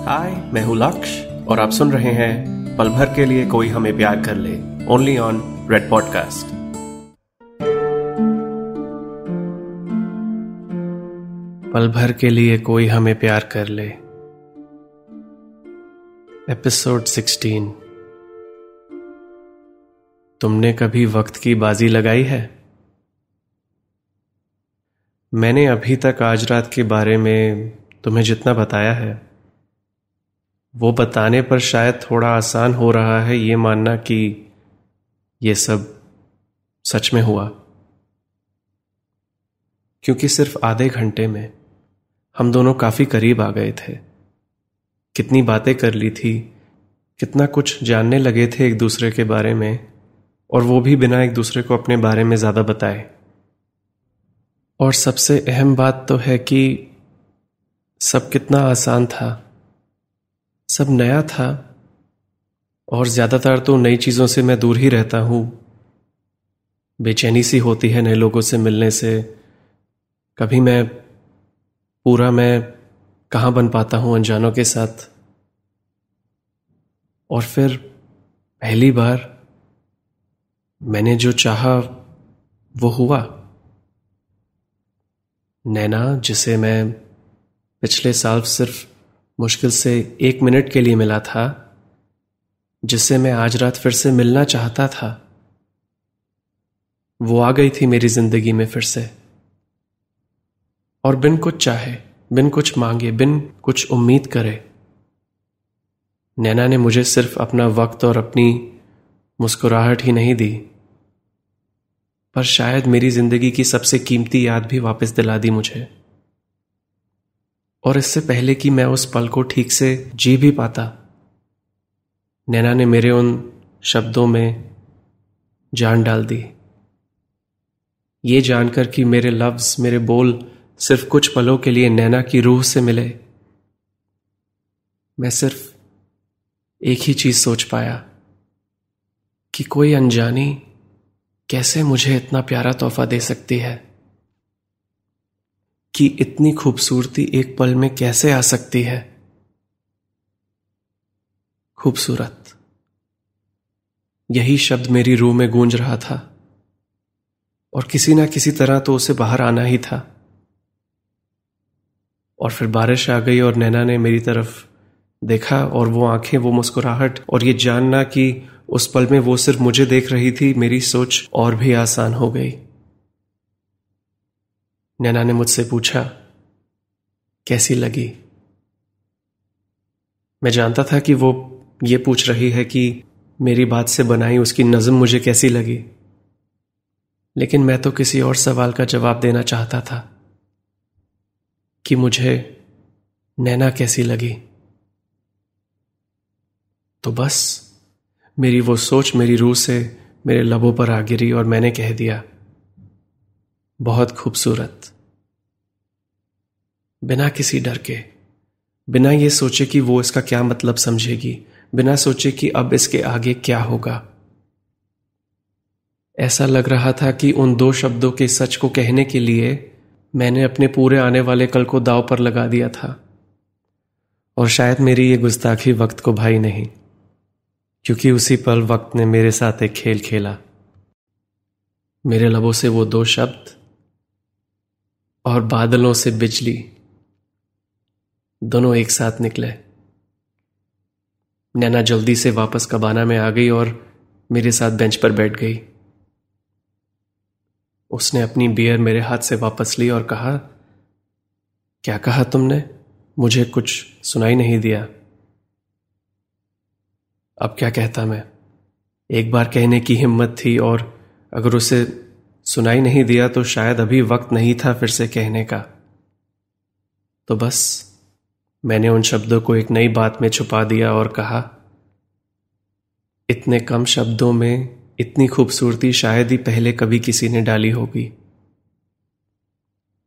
हाय मैं हूँ लक्ष्य और आप सुन रहे हैं पल भर के लिए कोई हमें प्यार कर ले ओनली ऑन रेड पॉडकास्ट पल भर के लिए कोई हमें प्यार कर ले। एपिसोड 16 तुमने कभी वक्त की बाजी लगाई है? मैंने अभी तक आज रात के बारे में तुम्हें जितना बताया है वो बताने पर शायद थोड़ा आसान हो रहा है ये मानना कि ये सब सच में हुआ। क्योंकि सिर्फ़ आधे घंटे में हम दोनों काफ़ी करीब आ गए थे। कितनी बातें कर ली थी, कितना कुछ जानने लगे थे एक दूसरे के बारे में, और वो भी बिना एक दूसरे को अपने बारे में ज़्यादा बताए। और सबसे अहम बात तो है कि सब कितना आसान था। सब नया था। और ज़्यादातर तो नई चीज़ों से मैं दूर ही रहता हूँ। बेचैनी सी होती है नए लोगों से मिलने से। कभी मैं, पूरा मैं कहाँ बन पाता हूँ अनजानों के साथ। और फिर पहली बार मैंने जो चाहा वो हुआ। नैना, जिसे मैं पिछले साल सिर्फ़ मुश्किल से एक मिनट के लिए मिला था, जिससे मैं आज रात फिर से मिलना चाहता था। वो आ गई थी मेरी ज़िंदगी में फिर से। और बिन कुछ चाहे, बिन कुछ मांगे, बिन कुछ उम्मीद करे, नैना ने मुझे सिर्फ़ अपना वक्त और अपनी मुस्कुराहट ही नहीं दी। पर शायद मेरी ज़िंदगी की सबसे कीमती याद भी वापस दिला दी मुझे। और इससे पहले कि मैं उस पल को ठीक से जी भी पाता। नैना ने मेरे उन शब्दों में जान डाल दी। ये जानकर कि मेरे लफ्ज, मेरे बोल सिर्फ़ कुछ पलों के लिए नैना की रूह से मिले। मैं सिर्फ़ एक ही चीज़ सोच पाया कि कोई अनजानी कैसे मुझे इतना प्यारा तोहफा दे सकती है? कि इतनी खूबसूरती एक पल में कैसे आ सकती है? खूबसूरत। यही शब्द मेरी रूह में गूंज रहा था। और किसी ना किसी तरह तो उसे बाहर आना ही था। और फिर बारिश आ गई और नैना ने मेरी तरफ़ देखा और वो आँखें, वो मुस्कुराहट और ये जानना कि उस पल में वो सिर्फ़ मुझे देख रही थी, मेरी सोच और भी आसान हो गई। नैना ने मुझसे पूछा, कैसी लगी? मैं जानता था कि वो ये पूछ रही है कि मेरी बात से बनाई उसकी नज़म मुझे कैसी लगी। लेकिन मैं तो किसी और सवाल का जवाब देना चाहता था कि मुझे नैना कैसी लगी। तो बस, मेरी वो सोच मेरी रूह से मेरे लबों पर आ गिरी और मैंने कह दिया बहुत खूबसूरत। बिना किसी डर के, बिना ये सोचे कि वो इसका क्या मतलब समझेगी, बिना सोचे कि अब इसके आगे क्या होगा। ऐसा लग रहा था कि उन दो शब्दों के सच को कहने के लिए मैंने अपने पूरे आने वाले कल को दाव पर लगा दिया था। और शायद मेरी ये गुस्ताखी वक्त को भाई नहीं, क्योंकि उसी पल वक्त ने मेरे साथ एक खेल खेला। मेरे लबों से वो दो शब्द और बादलों से बिजली। दोनों एक साथ निकले। नैना जल्दी से वापस कबाना में आ गई और मेरे साथ बेंच पर बैठ गई। उसने अपनी बियर मेरे हाथ से वापस ली और कहा, क्या कहा तुमने? मुझे कुछ सुनाई नहीं दिया। अब क्या कहता मैं? एक बार कहने की हिम्मत थी और अगर उसे सुनाई नहीं दिया तो शायद अभी वक्त नहीं था फिर से कहने का। तो बस, मैंने उन शब्दों को एक नई बात में छुपा दिया और कहा, इतने कम शब्दों में इतनी खूबसूरती शायद ही पहले कभी किसी ने डाली होगी।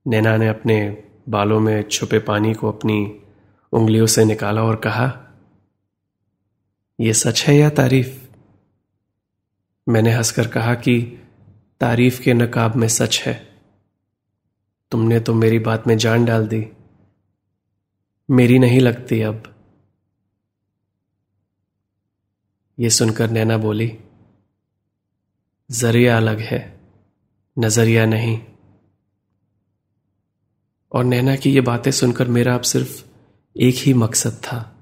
नैना ने अपने बालों में छुपे पानी को अपनी उंगलियों से निकाला और कहा यह सच है या तारीफ़? मैंने हंसकर कहा कि तारीफ़ के नकाब में सच है। तुमने तो मेरी बात में जान डाल दी। मेरी नहीं लगती अब। ये सुनकर नैना बोली, ज़रिया अलग है, नज़रिया नहीं। और नैना की ये बातें सुनकर मेरा अब सिर्फ़ एक ही मकसद था।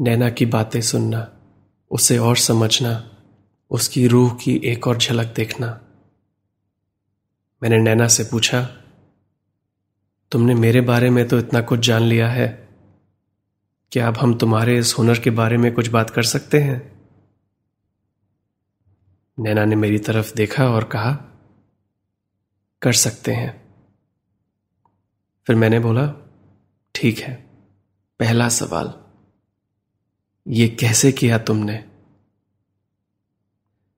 नैना की बातें सुनना, उसे और समझना। उसकी रूह की एक और झलक देखना। मैंने नैना से पूछा, तुमने मेरे बारे में तो इतना कुछ जान लिया है। क्या अब हम तुम्हारे इस हुनर के बारे में कुछ बात कर सकते हैं? नैना ने मेरी तरफ़ देखा और कहा, कर सकते हैं। फिर मैंने बोला, ठीक है, पहला सवाल, ये कैसे किया तुमने?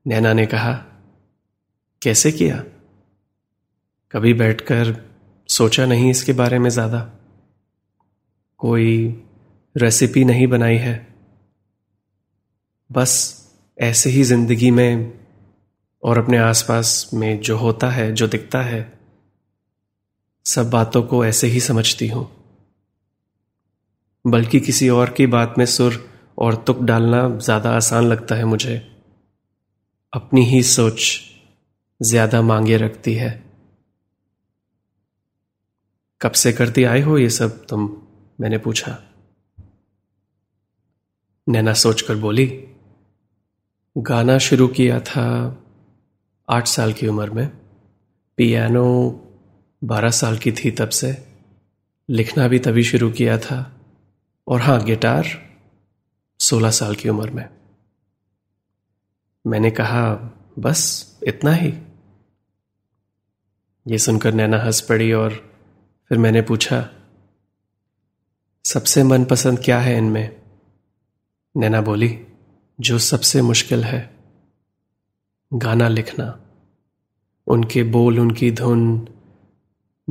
नैना ने कहा, कैसे किया? कभी बैठकर सोचा नहीं इसके बारे में ज़्यादा? कोई रेसिपी नहीं बनाई है? बस ऐसे ही ज़िंदगी में और अपने आसपास में जो होता है, जो दिखता है, सब बातों को ऐसे ही समझती हूँ। बल्कि किसी और की बात में सुर और तुक डालना ज़्यादा आसान लगता है मुझे। अपनी ही सोच ज़्यादा मांगे रखती है। कब से करती आए हो ये सब तुम? मैंने पूछा। नैना सोचकर बोली, गाना शुरू किया था आठ साल की उम्र में। पियानो बारह साल की थी तब से। लिखना भी तभी शुरू किया था। और हाँ गिटार सोलह साल की उम्र में। मैंने कहा, बस, इतना ही। ये सुनकर नैना हंस पड़ी और फिर मैंने पूछा, सबसे मनपसंद क्या है इनमें? नैना बोली, जो सबसे मुश्किल है, गाना लिखना। उनके बोल, उनकी धुन,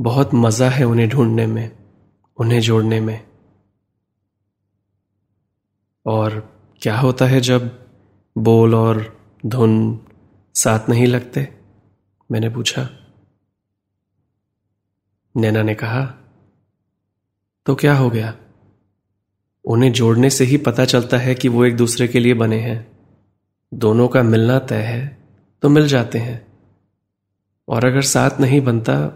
बहुत मज़ा है उन्हें ढूँढने में, उन्हें जोड़ने में। और क्या होता है जब बोल और धुन साथ नहीं लगते? मैंने पूछा। नैना ने कहा तो क्या हो गया? उन्हें जोड़ने से ही पता चलता है कि वो एक दूसरे के लिए बने हैं। दोनों का मिलना तय है तो मिल जाते हैं। और अगर साथ नहीं बनता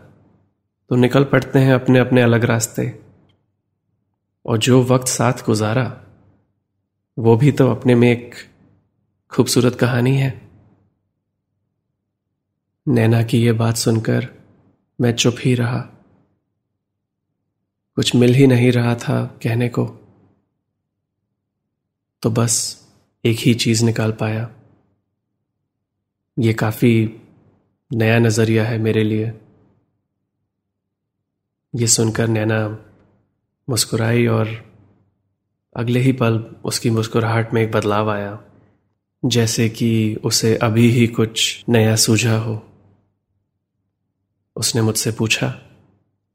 तो निकल पड़ते हैं अपने अपने अलग रास्ते। और जो वक्त साथ गुजारा, वो भी तो अपने में एक खूबसूरत कहानी है। नैना की यह बात सुनकर मैं चुप ही रहा। कुछ मिल ही नहीं रहा था कहने को। तो बस एक ही चीज़ निकाल पाया। ये काफ़ी नया नज़रिया है मेरे लिए। ये सुनकर नैना मुस्कुराई और अगले ही पल उसकी मुस्कुराहट में एक बदलाव आया। जैसे कि उसे अभी ही कुछ नया सूझा हो। उसने मुझसे पूछा,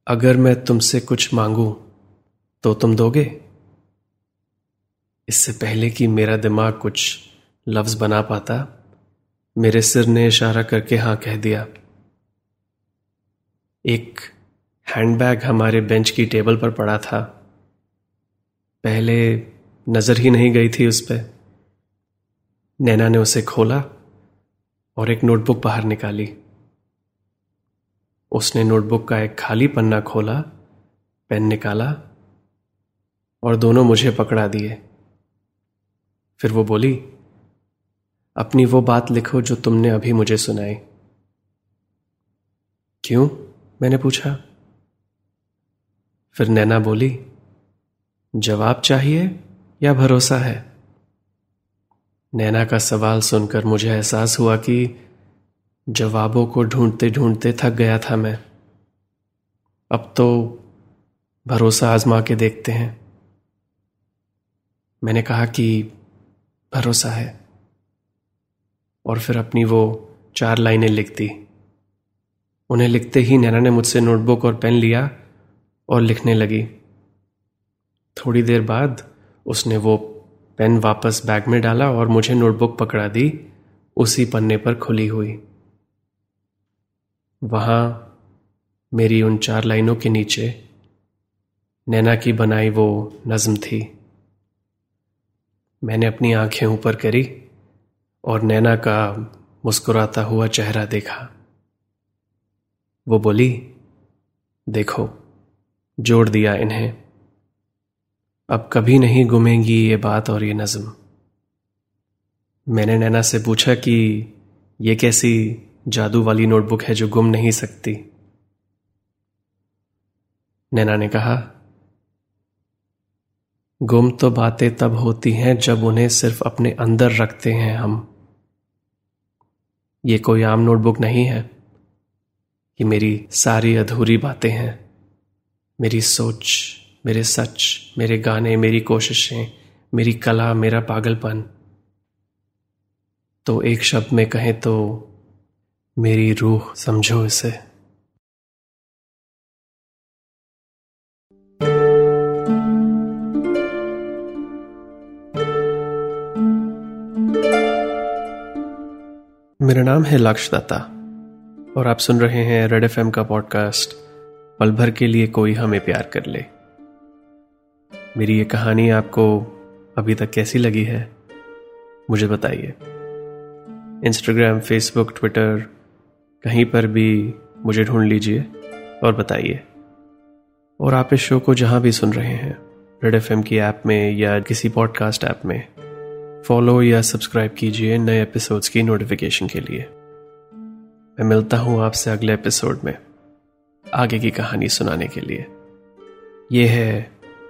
अगर मैं तुमसे कुछ मांगू तो तुम दोगे? इससे पहले कि मेरा दिमाग कुछ लफ्ज बना पाता, मेरे सिर ने इशारा करके हाँ कह दिया। एक हैंडबैग हमारे बेंच की टेबल पर पड़ा था। पहले नज़र ही नहीं गई थी उस पर नैना ने उसे खोला और एक नोटबुक बाहर निकाली। उसने नोटबुक का एक खाली पन्ना खोला, पेन निकाला और दोनों मुझे पकड़ा दिए। फिर वो बोली, अपनी वो बात लिखो जो तुमने अभी मुझे सुनाई। क्यों? मैंने पूछा। फिर नैना बोली, जवाब चाहिए या भरोसा है? नैना का सवाल सुनकर मुझे एहसास हुआ कि जवाबों को ढूंढते ढूंढते थक गया था मैं। अब तो भरोसा आजमा के देखते हैं। मैंने कहा कि भरोसा है। और फिर अपनी वो चार लाइनें लिख दी उन्हें लिखते ही नैना ने मुझसे नोटबुक और पेन लिया और लिखने लगी। थोड़ी देर बाद उसने वो पेन वापस बैग में डाला और मुझे नोटबुक पकड़ा दी। उसी पन्ने पर खुली हुई। वहाँ मेरी उन चार लाइनों के नीचे नैना की बनाई वो नज्म थी। मैंने अपनी आँखें ऊपर करी और नैना का मुस्कुराता हुआ चेहरा देखा। वो बोली, देखो, जोड़ दिया इन्हें। अब कभी नहीं गुमेंगी ये बात और ये नज्म। मैंने नैना से पूछा कि ये कैसी जादू वाली नोटबुक है जो गुम नहीं सकती? नैना ने कहा, गुम तो बातें तब होती हैं जब उन्हें सिर्फ़ अपने अंदर रखते हैं हम। ये कोई आम नोटबुक नहीं है ये मेरी सारी अधूरी बातें हैं, मेरी सोच मेरे सच, मेरे गाने, मेरी कोशिशें, मेरी कला, मेरा पागलपन। तो एक शब्द में कहें तो मेरी रूह समझो इसे। मेरा नाम है लक्ष दत्ता और आप सुन रहे हैं रेड एफएम का पॉडकास्ट, पल भर के लिए कोई हमें प्यार कर ले। मेरी ये कहानी आपको अभी तक कैसी लगी है, मुझे बताइए। इंस्टाग्राम फेसबुक ट्विटर कहीं पर भी मुझे ढूंढ लीजिए और बताइए। और आप इस शो को जहाँ भी सुन रहे हैं रेड एफएम की ऐप में या किसी पॉडकास्ट ऐप में फॉलो या सब्सक्राइब कीजिए नए एपिसोड्स की नोटिफिकेशन के लिए। मैं मिलता हूँ आपसे अगले एपिसोड में, आगे की कहानी सुनाने के लिए। यह है